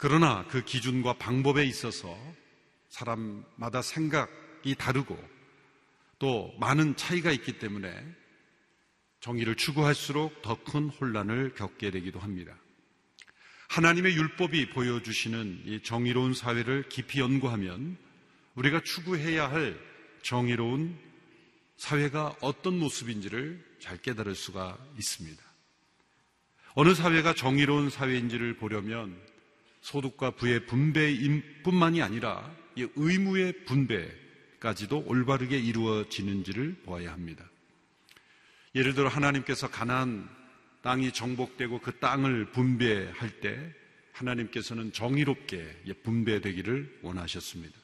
그러나 그 기준과 방법에 있어서 사람마다 생각이 다르고 또 많은 차이가 있기 때문에 정의를 추구할수록 더 큰 혼란을 겪게 되기도 합니다. 하나님의 율법이 보여주시는 이 정의로운 사회를 깊이 연구하면 우리가 추구해야 할 정의로운 사회가 어떤 모습인지를 잘 깨달을 수가 있습니다. 어느 사회가 정의로운 사회인지를 보려면 소득과 부의 분배뿐만이 아니라 의무의 분배까지도 올바르게 이루어지는지를 보아야 합니다. 예를 들어 하나님께서 가난 땅이 정복되고 그 땅을 분배할 때 하나님께서는 정의롭게 분배되기를 원하셨습니다.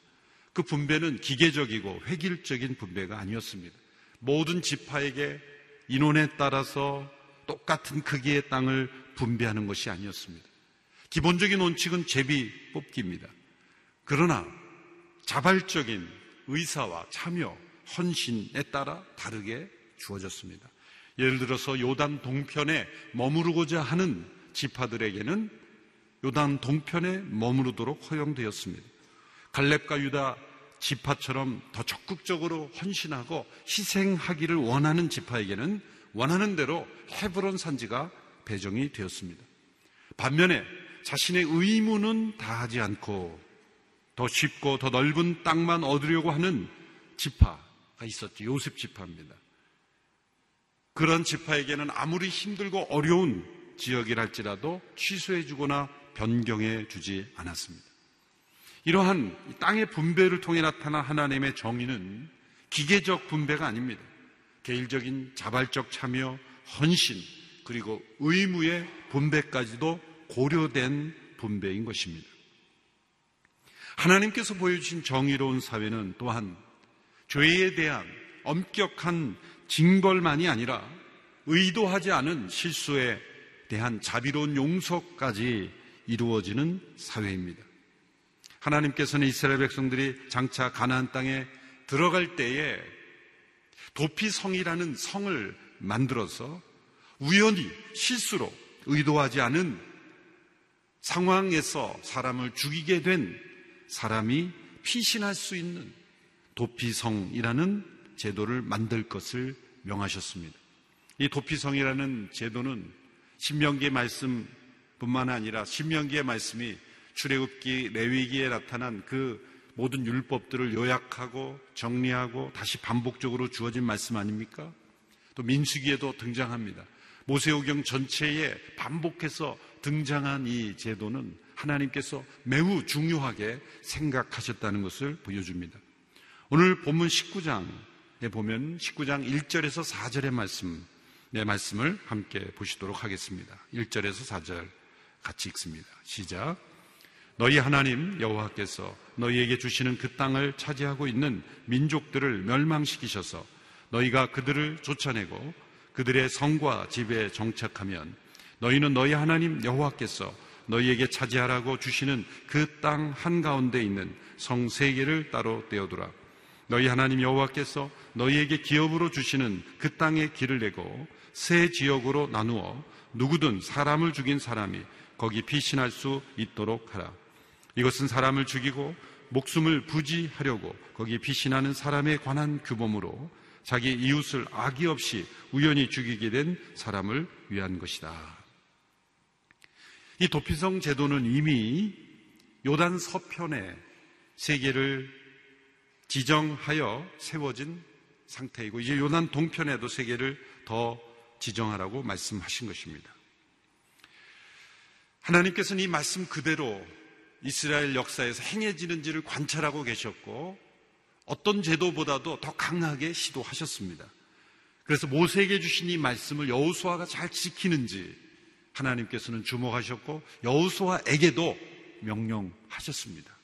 그 분배는 기계적이고 획일적인 분배가 아니었습니다. 모든 지파에게 인원에 따라서 똑같은 크기의 땅을 분배하는 것이 아니었습니다. 기본적인 원칙은 제비 뽑기입니다. 그러나 자발적인 의사와 참여, 헌신에 따라 다르게 주어졌습니다. 예를 들어서 요단 동편에 머무르고자 하는 지파들에게는 요단 동편에 머무르도록 허용되었습니다. 갈렙과 유다 지파처럼 더 적극적으로 헌신하고 희생하기를 원하는 지파에게는 원하는 대로 헤브론 산지가 배정이 되었습니다. 반면에 자신의 의무는 다하지 않고 더 쉽고 더 넓은 땅만 얻으려고 하는 지파가 있었죠. 요셉 지파입니다. 그런 지파에게는 아무리 힘들고 어려운 지역이랄지라도 취소해주거나 변경해 주지 않았습니다. 이러한 땅의 분배를 통해 나타난 하나님의 정의는 기계적 분배가 아닙니다. 개인적인 자발적 참여, 헌신, 그리고 의무의 분배까지도 고려된 분배인 것입니다. 하나님께서 보여주신 정의로운 사회는 또한 죄에 대한 엄격한 징벌만이 아니라 의도하지 않은 실수에 대한 자비로운 용서까지 이루어지는 사회입니다. 하나님께서는 이스라엘 백성들이 장차 가나안 땅에 들어갈 때에 도피성이라는 성을 만들어서 우연히 실수로 의도하지 않은 상황에서 사람을 죽이게 된 사람이 피신할 수 있는 도피성이라는 제도를 만들 것을 명하셨습니다. 이 도피성이라는 제도는 신명기의 말씀뿐만 아니라 신명기의 말씀이 출애굽기, 레위기에 나타난 그 모든 율법들을 요약하고 정리하고 다시 반복적으로 주어진 말씀 아닙니까? 또 민수기에도 등장합니다. 모세오경 전체에 반복해서 등장한 이 제도는 하나님께서 매우 중요하게 생각하셨다는 것을 보여줍니다. 오늘 본문 19장 네, 보면 19장 1절에서 4절의 말씀, 네, 말씀을 함께 보시도록 하겠습니다. 1절에서 4절 같이 읽습니다. 시작. 너희 하나님 여호와께서 너희에게 주시는 그 땅을 차지하고 있는 민족들을 멸망시키셔서 너희가 그들을 쫓아내고 그들의 성과 집에 정착하면 너희는 너희 하나님 여호와께서 너희에게 차지하라고 주시는 그 땅 한가운데 있는 성 세 개를 따로 떼어두라. 너희 하나님 여호와께서 너희에게 기업으로 주시는 그 땅에 길을 내고 새 지역으로 나누어 누구든 사람을 죽인 사람이 거기 피신할 수 있도록 하라. 이것은 사람을 죽이고 목숨을 부지하려고 거기 피신하는 사람에 관한 규범으로 자기 이웃을 악의 없이 우연히 죽이게 된 사람을 위한 것이다. 이 도피성 제도는 이미 요단 서편에 세계를 지정하여 세워진 상태이고 이제 요단 동편에도 세계를 더 지정하라고 말씀하신 것입니다. 하나님께서는 이 말씀 그대로 이스라엘 역사에서 행해지는지를 관찰하고 계셨고 어떤 제도보다도 더 강하게 시도하셨습니다. 그래서 모세에게 주신 이 말씀을 여우수아가 잘 지키는지 하나님께서는 주목하셨고 여우수아에게도 명령하셨습니다.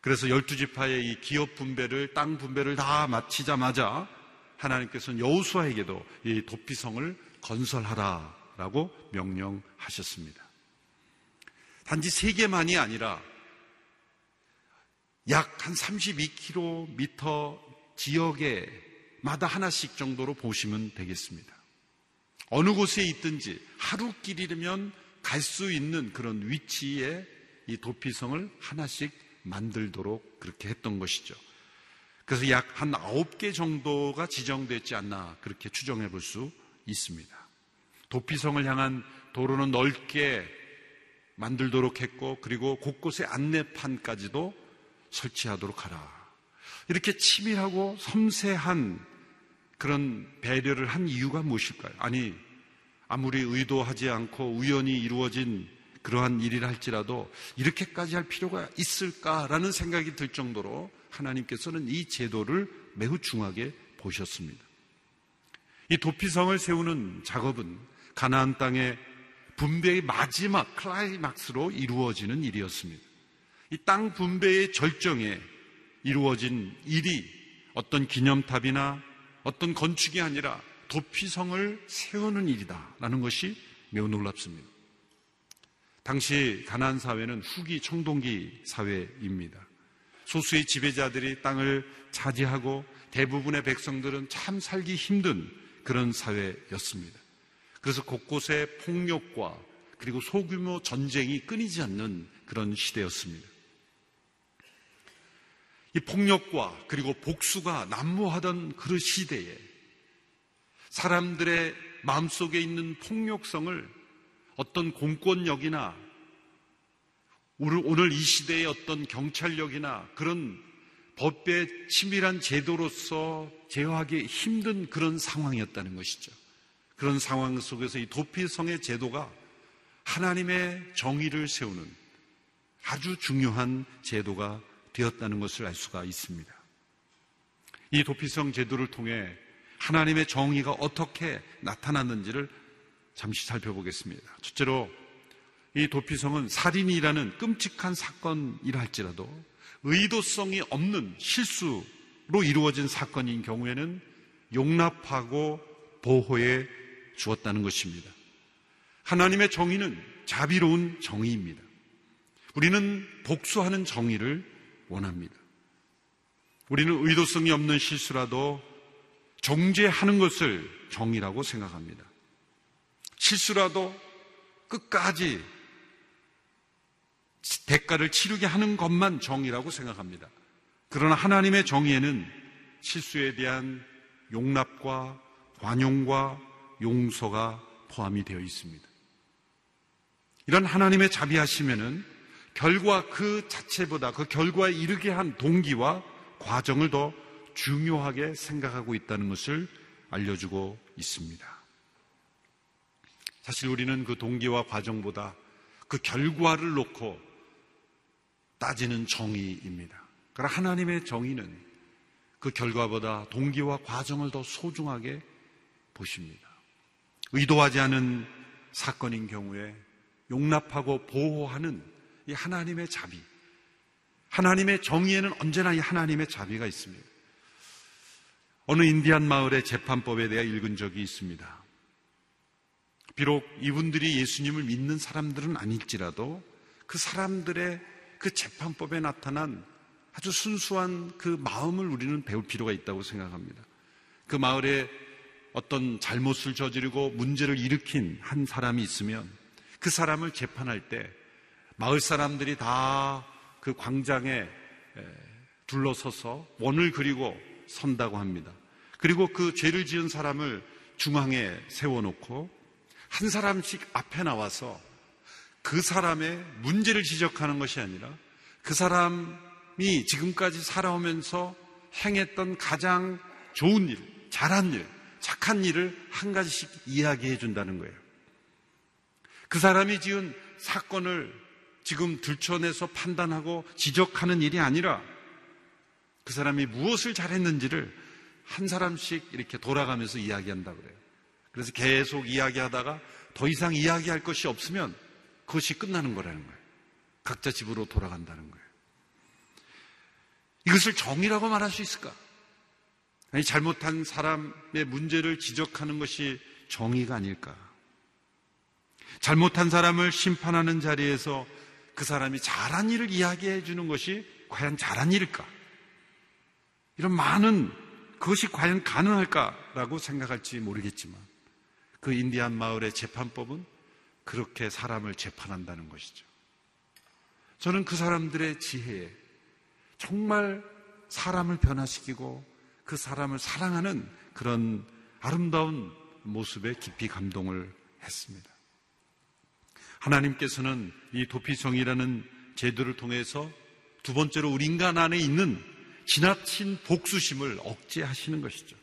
그래서 열두 지파의 이 기업 분배를 땅 분배를 다 마치자마자 하나님께서는 여우수아에게도 이 도피성을 건설하라라고 명령하셨습니다. 단지 세 개만이 아니라 약 한 32km 지역에 마다 하나씩 정도로 보시면 되겠습니다. 어느 곳에 있든지 하루길이면 갈 수 있는 그런 위치에 이 도피성을 하나씩 만들도록 그렇게 했던 것이죠. 그래서 약 한 아홉 개 정도가 지정됐지 않나 그렇게 추정해 볼 수 있습니다. 도피성을 향한 도로는 넓게 만들도록 했고 그리고 곳곳에 안내판까지도 설치하도록 하라. 이렇게 치밀하고 섬세한 그런 배려를 한 이유가 무엇일까요? 아니, 아무리 의도하지 않고 우연히 이루어진 그러한 일이라 할지라도 이렇게까지 할 필요가 있을까라는 생각이 들 정도로 하나님께서는 이 제도를 매우 중하게 보셨습니다. 이 도피성을 세우는 작업은 가나안 땅의 분배의 마지막 클라이막스로 이루어지는 일이었습니다. 이 땅 분배의 절정에 이루어진 일이 어떤 기념탑이나 어떤 건축이 아니라 도피성을 세우는 일이다라는 것이 매우 놀랍습니다. 당시 가나안 사회는 후기 청동기 사회입니다. 소수의 지배자들이 땅을 차지하고 대부분의 백성들은 참 살기 힘든 그런 사회였습니다. 그래서 곳곳에 폭력과 그리고 소규모 전쟁이 끊이지 않는 그런 시대였습니다. 이 폭력과 그리고 복수가 난무하던 그 시대에 사람들의 마음속에 있는 폭력성을 어떤 공권력이나 오늘 이 시대의 어떤 경찰력이나 그런 법의 치밀한 제도로서 제어하기 힘든 그런 상황이었다는 것이죠. 그런 상황 속에서 이 도피성의 제도가 하나님의 정의를 세우는 아주 중요한 제도가 되었다는 것을 알 수가 있습니다. 이 도피성 제도를 통해 하나님의 정의가 어떻게 나타났는지를 잠시 살펴보겠습니다. 첫째로 이 도피성은 살인이라는 끔찍한 사건이라 할지라도 의도성이 없는 실수로 이루어진 사건인 경우에는 용납하고 보호해 주었다는 것입니다. 하나님의 정의는 자비로운 정의입니다. 우리는 복수하는 정의를 원합니다. 우리는 의도성이 없는 실수라도 정죄하는 것을 정의라고 생각합니다. 실수라도 끝까지 대가를 치르게 하는 것만 정의라고 생각합니다. 그러나 하나님의 정의에는 실수에 대한 용납과 관용과 용서가 포함이 되어 있습니다. 이런 하나님의 자비하시면은 결과 그 자체보다 그 결과에 이르게 한 동기와 과정을 더 중요하게 생각하고 있다는 것을 알려주고 있습니다. 사실 우리는 그 동기와 과정보다 그 결과를 놓고 따지는 정의입니다. 그러나 하나님의 정의는 그 결과보다 동기와 과정을 더 소중하게 보십니다. 의도하지 않은 사건인 경우에 용납하고 보호하는 이 하나님의 자비. 하나님의 정의에는 언제나 이 하나님의 자비가 있습니다. 어느 인디안 마을의 재판법에 대해 읽은 적이 있습니다. 비록 이분들이 예수님을 믿는 사람들은 아닐지라도 그 사람들의 그 재판법에 나타난 아주 순수한 그 마음을 우리는 배울 필요가 있다고 생각합니다. 그 마을에 어떤 잘못을 저지르고 문제를 일으킨 한 사람이 있으면 그 사람을 재판할 때 마을 사람들이 다 그 광장에 둘러서서 원을 그리고 선다고 합니다. 그리고 그 죄를 지은 사람을 중앙에 세워놓고 한 사람씩 앞에 나와서 그 사람의 문제를 지적하는 것이 아니라 그 사람이 지금까지 살아오면서 행했던 가장 좋은 일, 잘한 일, 착한 일을 한 가지씩 이야기해 준다는 거예요. 그 사람이 지은 사건을 지금 들춰내서 판단하고 지적하는 일이 아니라 그 사람이 무엇을 잘했는지를 한 사람씩 이렇게 돌아가면서 이야기한다 그래요. 그래서 계속 이야기하다가 더 이상 이야기할 것이 없으면 그것이 끝나는 거라는 거예요. 각자 집으로 돌아간다는 거예요. 이것을 정의라고 말할 수 있을까? 아니, 잘못한 사람의 문제를 지적하는 것이 정의가 아닐까? 잘못한 사람을 심판하는 자리에서 그 사람이 잘한 일을 이야기해 주는 것이 과연 잘한 일일까? 이런 많은 그것이 과연 가능할까라고 생각할지 모르겠지만 그 인디안 마을의 재판법은 그렇게 사람을 재판한다는 것이죠. 저는 그 사람들의 지혜에 정말 사람을 변화시키고 그 사람을 사랑하는 그런 아름다운 모습에 깊이 감동을 했습니다. 하나님께서는 이 도피성이라는 제도를 통해서 두 번째로 우리 인간 안에 있는 지나친 복수심을 억제하시는 것이죠.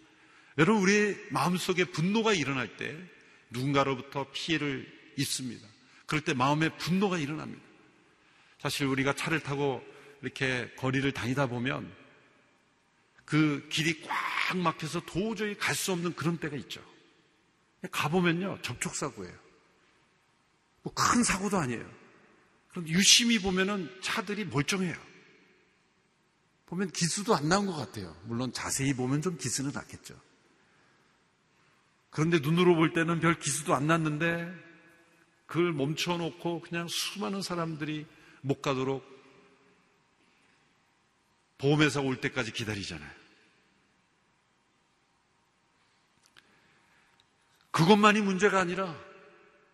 여러분, 우리의 마음속에 분노가 일어날 때 누군가로부터 피해를 입습니다. 그럴 때 마음에 분노가 일어납니다. 사실 우리가 차를 타고 이렇게 거리를 다니다 보면 그 길이 꽉 막혀서 도저히 갈 수 없는 그런 때가 있죠. 가보면요, 접촉사고예요. 뭐 큰 사고도 아니에요. 그런데 유심히 보면은 차들이 멀쩡해요. 보면 기수도 안 나온 것 같아요. 물론 자세히 보면 좀 기수는 났겠죠. 그런데 눈으로 볼 때는 별 기수도 안 났는데 그걸 멈춰놓고 그냥 수많은 사람들이 못 가도록 보험회사 올 때까지 기다리잖아요. 그것만이 문제가 아니라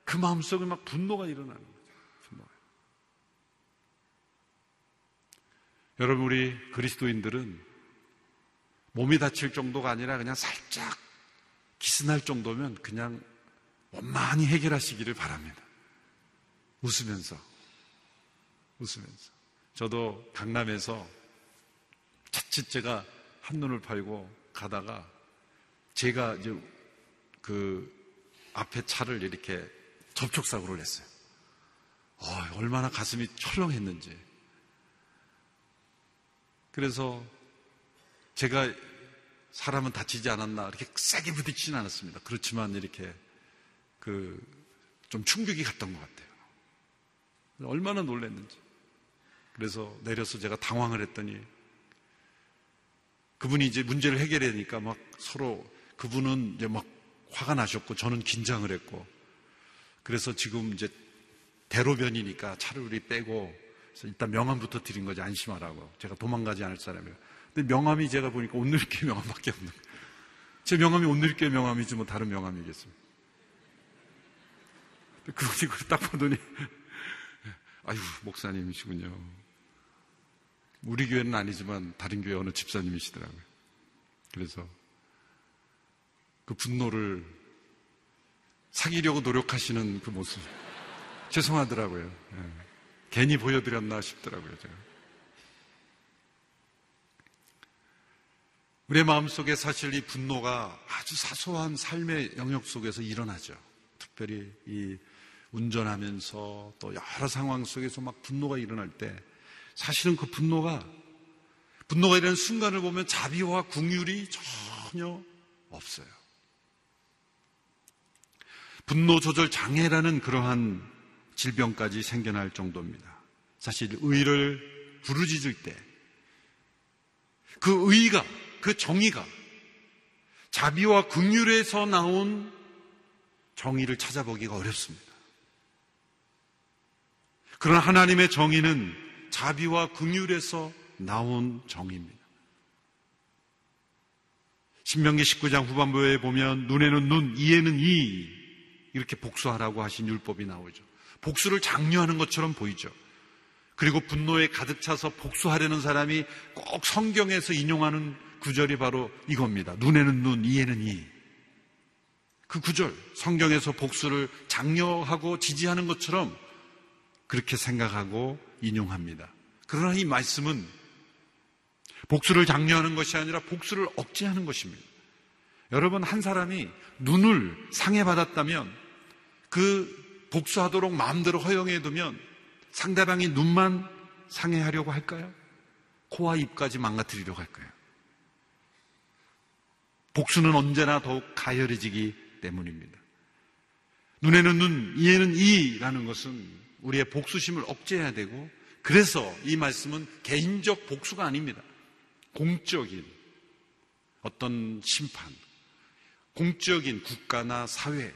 그 마음속에 막 분노가 일어나는 거죠. 분노가. 여러분, 우리 그리스도인들은 몸이 다칠 정도가 아니라 그냥 살짝 기스날 정도면 그냥 원만히 해결하시기를 바랍니다. 웃으면서. 웃으면서. 저도 강남에서 자칫 제가 한눈을 팔고 가다가 제가 이제 그 앞에 차를 이렇게 접촉사고를 했어요. 어, 얼마나 가슴이 철렁했는지. 그래서 제가 사람은 다치지 않았나 이렇게 세게 부딪히진 않았습니다. 그렇지만 이렇게 그 좀 충격이 갔던 것 같아요. 얼마나 놀랐는지. 그래서 내려서 제가 당황을 했더니 그분이 이제 문제를 해결하니까 막 서로 그분은 이제 막 화가 나셨고 저는 긴장을 했고 그래서 지금 이제 대로변이니까 차를 우리 빼고 일단 명함부터 드린 거지 안심하라고 제가 도망가지 않을 사람이에요. 근데 명함이 제가 보니까 온누리교 명함밖에 없는 거예요. 제 명함이 온누리교 명함이지 뭐 다른 명함이겠습니다. 그분이 그걸 딱 보더니 아유 목사님이시군요. 우리 교회는 아니지만 다른 교회 어느 집사님이시더라고요. 그래서 그 분노를 사귀려고 노력하시는 그 모습. 죄송하더라고요. 예. 괜히 보여드렸나 싶더라고요, 제가. 우리의 마음속에 사실 이 분노가 아주 사소한 삶의 영역 속에서 일어나죠. 특별히 이 운전하면서 또 여러 상황 속에서 막 분노가 일어날 때 사실은 그 분노가 분노가 일어나는 순간을 보면 자비와 궁율이 전혀 없어요. 분노 조절 장애라는 그러한 질병까지 생겨날 정도입니다. 사실 의를 부르짖을 때 그 의가 그 정의가 자비와 긍휼에서 나온 정의를 찾아보기가 어렵습니다. 그러나 하나님의 정의는 자비와 긍휼에서 나온 정의입니다. 신명기 19장 후반부에 보면 눈에는 눈, 이에는 이 이렇게 복수하라고 하신 율법이 나오죠. 복수를 장려하는 것처럼 보이죠. 그리고 분노에 가득 차서 복수하려는 사람이 꼭 성경에서 인용하는 구절이 바로 이겁니다. 눈에는 눈, 이에는 이. 그 구절, 성경에서 복수를 장려하고 지지하는 것처럼 그렇게 생각하고 인용합니다. 그러나 이 말씀은 복수를 장려하는 것이 아니라 복수를 억제하는 것입니다. 여러분, 한 사람이 눈을 상해받았다면 그 복수하도록 마음대로 허용해 두면 상대방이 눈만 상해하려고 할까요? 코와 입까지 망가뜨리려고 할까요? 복수는 언제나 더욱 가열해지기 때문입니다. 눈에는 눈, 이에는 이라는 것은 우리의 복수심을 억제해야 되고 그래서 이 말씀은 개인적 복수가 아닙니다. 공적인 어떤 심판, 공적인 국가나 사회,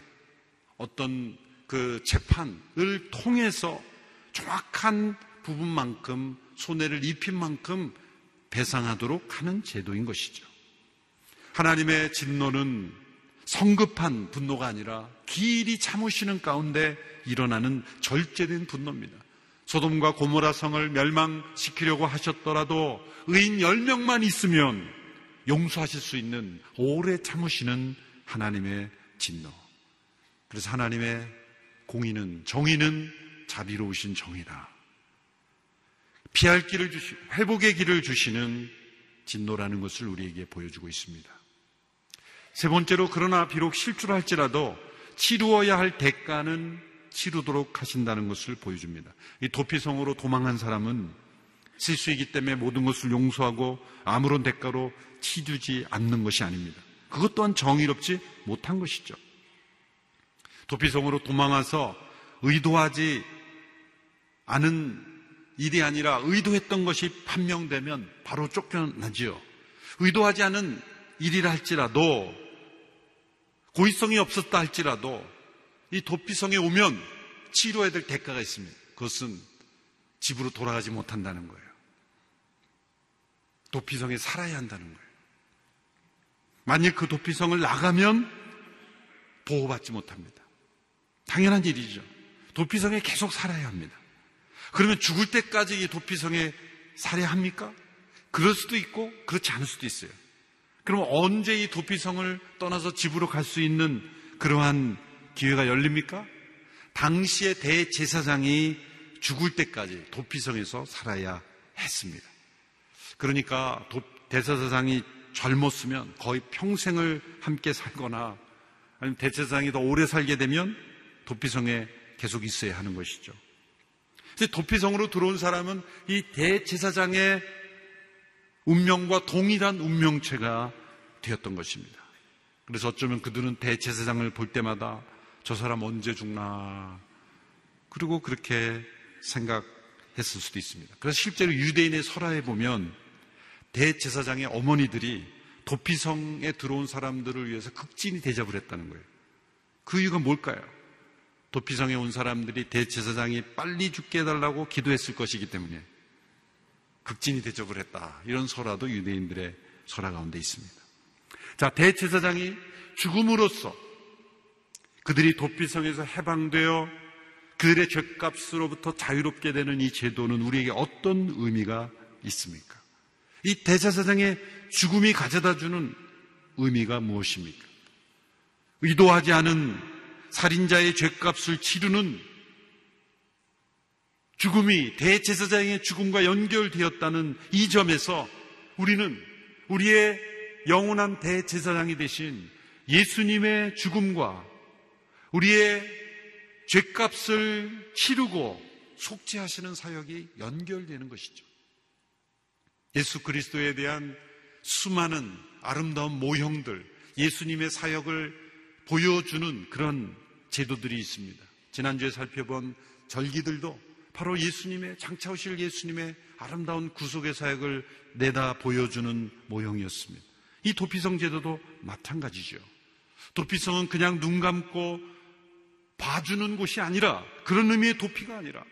어떤 그 재판을 통해서 정확한 부분만큼 손해를 입힌 만큼 배상하도록 하는 제도인 것이죠. 하나님의 진노는 성급한 분노가 아니라 길이 참으시는 가운데 일어나는 절제된 분노입니다. 소돔과 고모라 성을 멸망시키려고 하셨더라도 의인 10명만 있으면 용서하실 수 있는 오래 참으시는 하나님의 진노. 그래서 하나님의 공의는 정의는 자비로우신 정의다. 피할 길을 주시고 회복의 길을 주시는 진노라는 것을 우리에게 보여주고 있습니다. 세 번째로 그러나 비록 실주할지라도 치루어야 할 대가는 치르도록 하신다는 것을 보여줍니다. 이 도피성으로 도망한 사람은 실수이기 때문에 모든 것을 용서하고 아무런 대가로 치주지 않는 것이 아닙니다. 그것 또한 정의롭지 못한 것이죠. 도피성으로 도망와서 의도하지 않은 일이 아니라 의도했던 것이 판명되면 바로 쫓겨나지요. 의도하지 않은 일이라 할지라도 고의성이 없었다 할지라도 이 도피성에 오면 치료해야 될 대가가 있습니다. 그것은 집으로 돌아가지 못한다는 거예요. 도피성에 살아야 한다는 거예요. 만일 그 도피성을 나가면 보호받지 못합니다. 당연한 일이죠. 도피성에 계속 살아야 합니다. 그러면 죽을 때까지 이 도피성에 살아야 합니까? 그럴 수도 있고 그렇지 않을 수도 있어요. 그럼 언제 이 도피성을 떠나서 집으로 갈 수 있는 그러한 기회가 열립니까? 당시의 대제사장이 죽을 때까지 도피성에서 살아야 했습니다. 그러니까 대제사장이 젊었으면 거의 평생을 함께 살거나 아니면 대제사장이 더 오래 살게 되면 도피성에 계속 있어야 하는 것이죠. 도피성으로 들어온 사람은 이 대제사장의 운명과 동일한 운명체가 되었던 것입니다. 그래서 어쩌면 그들은 대제사장을 볼 때마다 저 사람 언제 죽나. 그리고 그렇게 생각했을 수도 있습니다. 그래서 실제로 유대인의 설화에 보면 대제사장의 어머니들이 도피성에 들어온 사람들을 위해서 극진히 대접을 했다는 거예요. 그 이유가 뭘까요? 도피성에 온 사람들이 대제사장이 빨리 죽게 해달라고 기도했을 것이기 때문에 극진히 대접을 했다. 이런 설화도 유대인들의 설화 가운데 있습니다. 자, 대제사장이 죽음으로써 그들이 도피성에서 해방되어 그들의 죄값으로부터 자유롭게 되는 이 제도는 우리에게 어떤 의미가 있습니까? 이 대제사장의 죽음이 가져다 주는 의미가 무엇입니까? 의도하지 않은 살인자의 죄값을 치르는 죽음이 대제사장의 죽음과 연결되었다는 이 점에서 우리는 우리의 영원한 대제사장이 되신 예수님의 죽음과 우리의 죄값을 치르고 속죄하시는 사역이 연결되는 것이죠. 예수 그리스도에 대한 수많은 아름다운 모형들, 예수님의 사역을 보여주는 그런 제도들이 있습니다. 지난주에 살펴본 절기들도 바로 예수님의 장차 오실 예수님의 아름다운 구속의 사역을 내다 보여주는 모형이었습니다. 이 도피성 제도도 마찬가지죠. 도피성은 그냥 눈 감고 봐주는 곳이 아니라 그런 의미의 도피가 아니라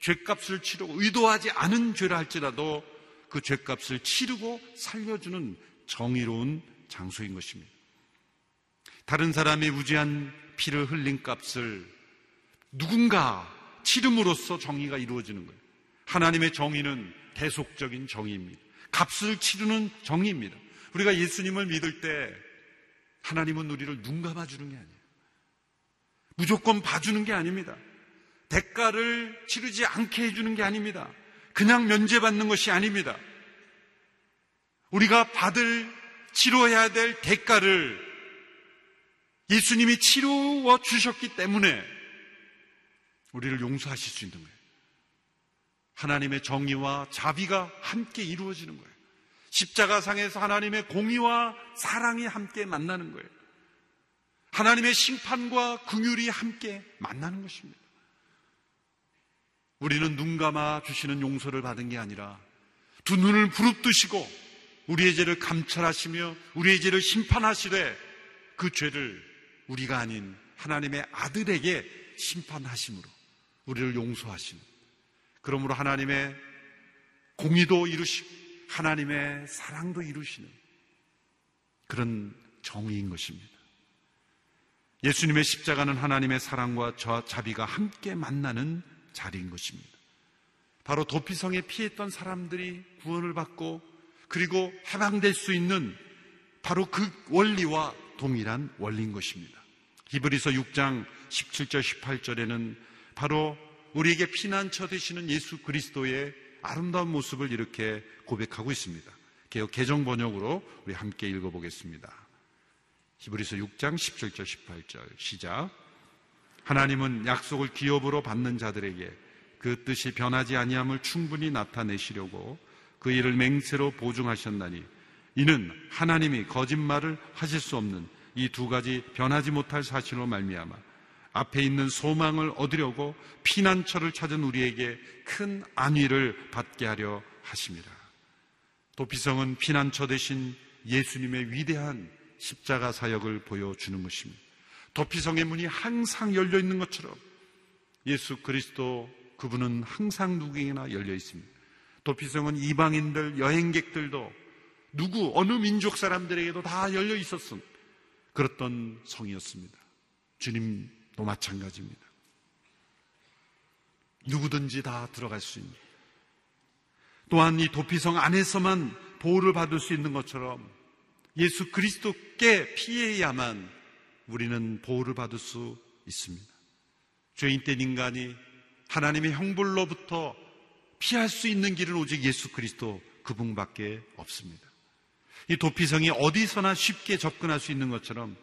죄값을 치르고 의도하지 않은 죄라 할지라도 그 죄값을 치르고 살려주는 정의로운 장소인 것입니다. 다른 사람이 무지한 피를 흘린 값을 누군가 치름으로써 정의가 이루어지는 거예요. 하나님의 정의는 대속적인 정의입니다. 값을 치르는 정의입니다. 우리가 예수님을 믿을 때 하나님은 우리를 눈 감아주는 게 아니에요. 무조건 봐주는 게 아닙니다. 대가를 치르지 않게 해주는 게 아닙니다. 그냥 면제받는 것이 아닙니다. 우리가 받을 치료해야 될 대가를 예수님이 치루어 주셨기 때문에 우리를 용서하실 수 있는 거예요. 하나님의 정의와 자비가 함께 이루어지는 거예요. 십자가상에서 하나님의 공의와 사랑이 함께 만나는 거예요. 하나님의 심판과 긍휼이 함께 만나는 것입니다. 우리는 눈 감아 주시는 용서를 받은 게 아니라 두 눈을 부릅뜨시고 우리의 죄를 감찰하시며 우리의 죄를 심판하시되 그 죄를 우리가 아닌 하나님의 아들에게 심판하심으로 우리를 용서하시는 그러므로 하나님의 공의도 이루시고 하나님의 사랑도 이루시는 그런 정의인 것입니다. 예수님의 십자가는 하나님의 사랑과 저 자비가 함께 만나는 자리인 것입니다. 바로 도피성에 피했던 사람들이 구원을 받고 그리고 해방될 수 있는 바로 그 원리와 동일한 원리인 것입니다. 히브리서 6장 17절 18절에는 바로 우리에게 피난처 되시는 예수 그리스도의 아름다운 모습을 이렇게 고백하고 있습니다. 개혁 개정 번역으로 우리 함께 읽어보겠습니다. 히브리서 6장 17절 18절 시작. 하나님은 약속을 기업으로 받는 자들에게 그 뜻이 변하지 아니함을 충분히 나타내시려고 그 일을 맹세로 보증하셨나니 이는 하나님이 거짓말을 하실 수 없는 이 두 가지 변하지 못할 사실로 말미암아 앞에 있는 소망을 얻으려고 피난처를 찾은 우리에게 큰 안위를 받게 하려 하십니다. 도피성은 피난처 대신 예수님의 위대한 십자가 사역을 보여주는 것입니다. 도피성의 문이 항상 열려 있는 것처럼 예수 그리스도 그분은 항상 누구에게나 열려 있습니다. 도피성은 이방인들, 여행객들도 누구, 어느 민족 사람들에게도 다 열려 있었음. 그랬던 성이었습니다. 주님도 마찬가지입니다. 누구든지 다 들어갈 수 있는. 또한 이 도피성 안에서만 보호를 받을 수 있는 것처럼 예수 그리스도께 피해야만 우리는 보호를 받을 수 있습니다. 죄인 된 인간이 하나님의 형벌로부터 피할 수 있는 길은 오직 예수 그리스도 그분밖에 없습니다. 이 도피성이 어디서나 쉽게 접근할 수 있는 것처럼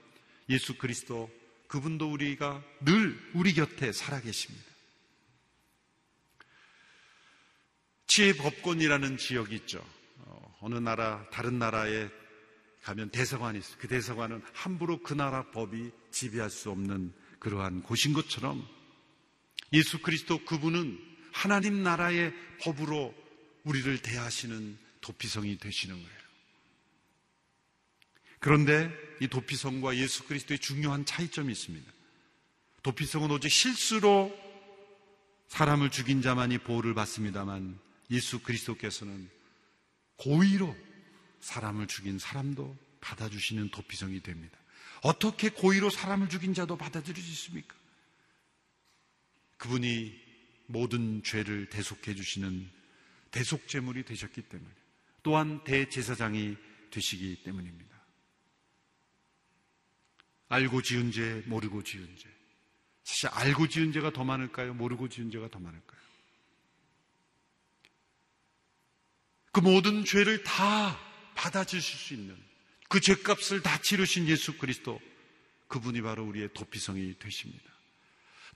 예수 그리스도 그분도 우리가 늘 우리 곁에 살아계십니다. 치의 법권이라는 지역이 있죠. 어, 어느 나라, 다른 나라에 가면 대사관이 있어요. 그 대사관은 함부로 그 나라 법이 지배할 수 없는 그러한 곳인 것처럼 예수 그리스도 그분은 하나님 나라의 법으로 우리를 대하시는 도피성이 되시는 거예요. 그런데 이 도피성과 예수 그리스도의 중요한 차이점이 있습니다. 도피성은 오직 실수로 사람을 죽인 자만이 보호를 받습니다만 예수 그리스도께서는 고의로 사람을 죽인 사람도 받아주시는 도피성이 됩니다. 어떻게 고의로 사람을 죽인 자도 받아들일 수 있습니까? 그분이 모든 죄를 대속해 주시는 대속제물이 되셨기 때문에 또한 대제사장이 되시기 때문입니다. 알고 지은 죄, 모르고 지은 죄. 사실 알고 지은 죄가 더 많을까요? 모르고 지은 죄가 더 많을까요? 그 모든 죄를 다 받아주실 수 있는 그 죄값을 다 치르신 예수 그리스도 그분이 바로 우리의 도피성이 되십니다.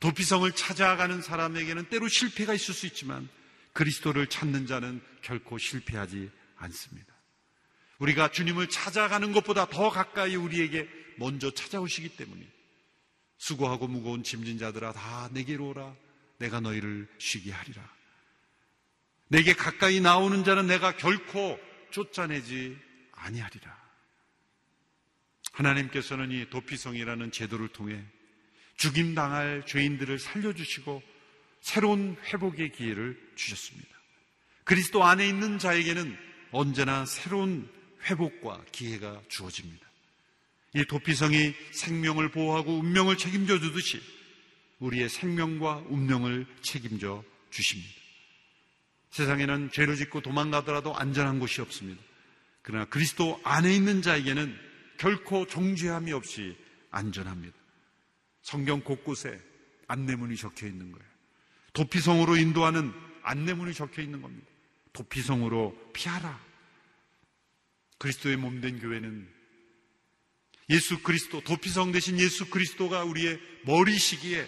도피성을 찾아가는 사람에게는 때로 실패가 있을 수 있지만 그리스도를 찾는 자는 결코 실패하지 않습니다. 우리가 주님을 찾아가는 것보다 더 가까이 우리에게 먼저 찾아오시기 때문에 수고하고 무거운 짐진 자들아 다 내게로 오라 내가 너희를 쉬게 하리라. 내게 가까이 나오는 자는 내가 결코 쫓아내지 아니하리라. 하나님께서는 이 도피성이라는 제도를 통해 죽임당할 죄인들을 살려주시고 새로운 회복의 기회를 주셨습니다. 그리스도 안에 있는 자에게는 언제나 새로운 회복과 기회가 주어집니다. 이 도피성이 생명을 보호하고 운명을 책임져 주듯이 우리의 생명과 운명을 책임져 주십니다. 세상에는 죄를 짓고 도망가더라도 안전한 곳이 없습니다. 그러나 그리스도 안에 있는 자에게는 결코 정죄함이 없이 안전합니다. 성경 곳곳에 안내문이 적혀 있는 거예요. 도피성으로 인도하는 안내문이 적혀 있는 겁니다. 도피성으로 피하라. 그리스도의 몸된 교회는 예수 그리스도, 도피성 대신 예수 그리스도가 우리의 머리시기에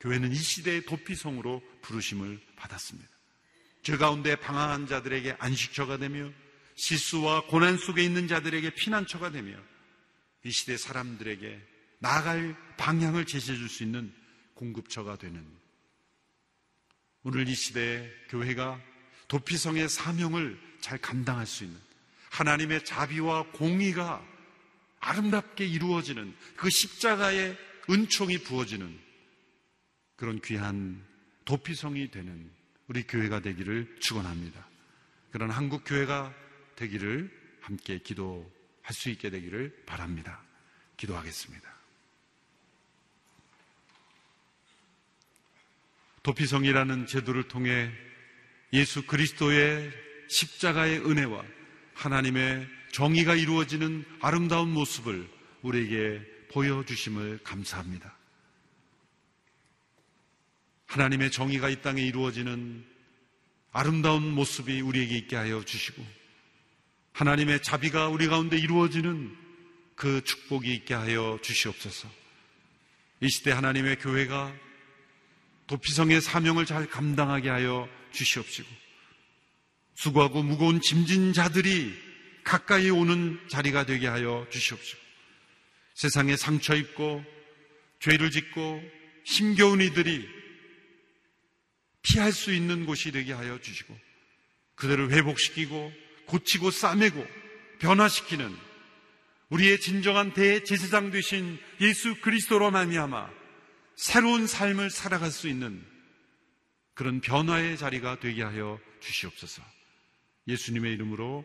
교회는 이 시대의 도피성으로 부르심을 받았습니다. 죄 가운데 방황한 자들에게 안식처가 되며 실수와 고난 속에 있는 자들에게 피난처가 되며 이 시대 사람들에게 나아갈 방향을 제시해 줄 수 있는 공급처가 되는 오늘 이 시대에 교회가 도피성의 사명을 잘 감당할 수 있는 하나님의 자비와 공의가 아름답게 이루어지는 그 십자가의 은총이 부어지는 그런 귀한 도피성이 되는 우리 교회가 되기를 축원합니다. 그런 한국 교회가 되기를 함께 기도할 수 있게 되기를 바랍니다. 기도하겠습니다. 도피성이라는 제도를 통해 예수 그리스도의 십자가의 은혜와 하나님의 정의가 이루어지는 아름다운 모습을 우리에게 보여주심을 감사합니다. 하나님의 정의가 이 땅에 이루어지는 아름다운 모습이 우리에게 있게 하여 주시고 하나님의 자비가 우리 가운데 이루어지는 그 축복이 있게 하여 주시옵소서. 이 시대 하나님의 교회가 도피성의 사명을 잘 감당하게 하여 주시옵시고 수고하고 무거운 짐진 자들이 가까이 오는 자리가 되게 하여 주시옵시고 세상에 상처 입고 죄를 짓고 힘겨운 이들이 피할 수 있는 곳이 되게 하여 주시고 그들을 회복시키고 고치고 싸매고 변화시키는 우리의 진정한 대제사장 되신 예수 그리스도로 말미암아 새로운 삶을 살아갈 수 있는 그런 변화의 자리가 되게 하여 주시옵소서. 예수님의 이름으로